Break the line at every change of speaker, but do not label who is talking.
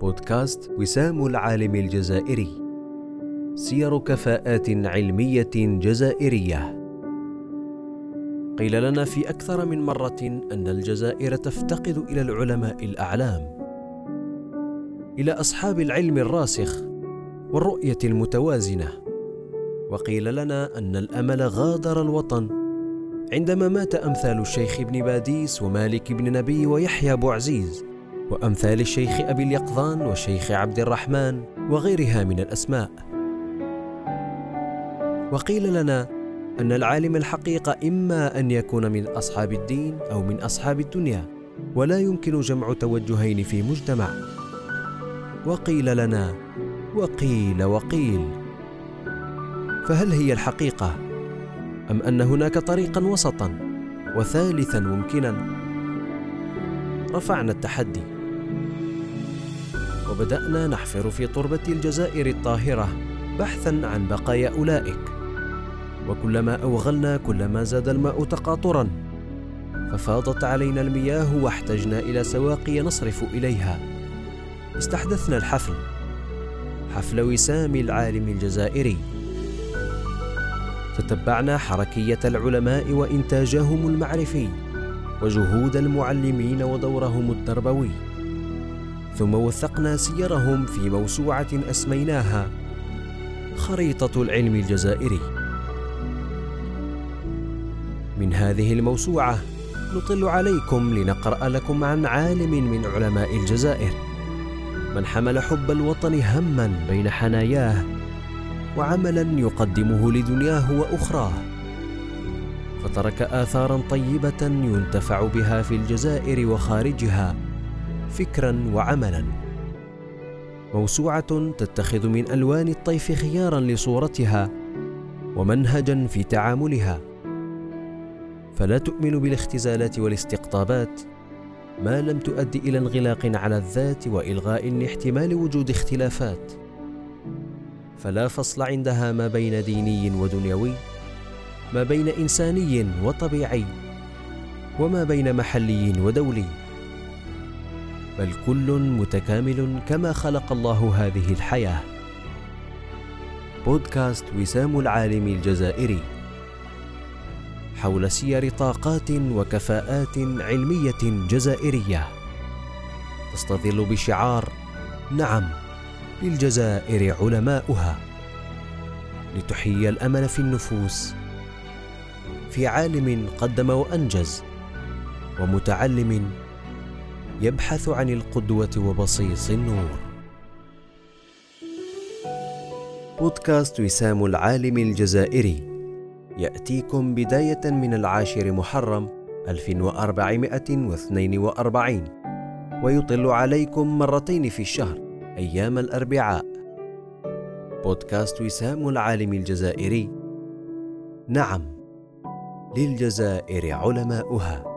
بودكاست وسام العالم الجزائري. سير كفاءات علمية جزائرية. قيل لنا في أكثر من مرة أن الجزائر تفتقد إلى العلماء الأعلام. إلى أصحاب العلم الراسخ والرؤية المتوازنة. وقيل لنا أن الأمل غادر الوطن عندما مات أمثال الشيخ ابن باديس ومالك بن نبي ويحيى بوعزيز وأمثال الشيخ أبي اليقظان والشيخ عبد الرحمن وغيرها من الأسماء. وقيل لنا أن العالم الحقيقة إما أن يكون من أصحاب الدين أو من أصحاب الدنيا ولا يمكن جمع توجهين في مجتمع. وقيل لنا وقيل وقيل. فهل هي الحقيقة أم أن هناك طريقا وسطا وثالثا ممكنا؟ رفعنا التحدي. وبدأنا نحفر في تربة الجزائر الطاهرة بحثا عن بقايا أولئك. وكلما أوغلنا كلما زاد الماء تقاطرا. ففاضت علينا المياه واحتجنا إلى سواقي نصرف إليها. استحدثنا الحفل. حفل وسام العالم الجزائري. تتبعنا حركية العلماء وإنتاجهم المعرفي. وجهود المعلمين ودورهم التربوي. ثم وثقنا سيرهم في موسوعة أسميناها. خريطة العلم الجزائري. من هذه الموسوعة نطل عليكم لنقرأ لكم عن عالم من علماء الجزائر. من حمل حب الوطن هما بين حناياه وعملا يقدمه لدنياه وأخراه. فترك آثارا طيبة ينتفع بها في الجزائر وخارجها. فكرا وعملا. موسوعة تتخذ من ألوان الطيف خيارا لصورتها ومنهجا في تعاملها. فلا تؤمن بالاختزالات والاستقطابات ما لم تؤدي إلى انغلاق على الذات وإلغاء لاحتمال وجود اختلافات. فلا فصل عندها ما بين ديني ودنيوي ما بين إنساني وطبيعي وما بين محلي ودولي. بل كل متكامل كما خلق الله هذه الحياة. بودكاست وسام العالم الجزائري. حول سير طاقات وكفاءات علمية جزائرية. تستظل بشعار نعم للجزائر علماؤها. لتحيي الأمل في النفوس. في عالم قدم وأنجز. ومتعلم يبحث عن القدوة وبصيص النور. بودكاست وسام العالم الجزائري. يأتيكم بداية من العاشر محرم 1442 ويطل عليكم مرتين في الشهر أيام الأربعاء. بودكاست وسام العالم الجزائري. نعم للجزائر علماؤها.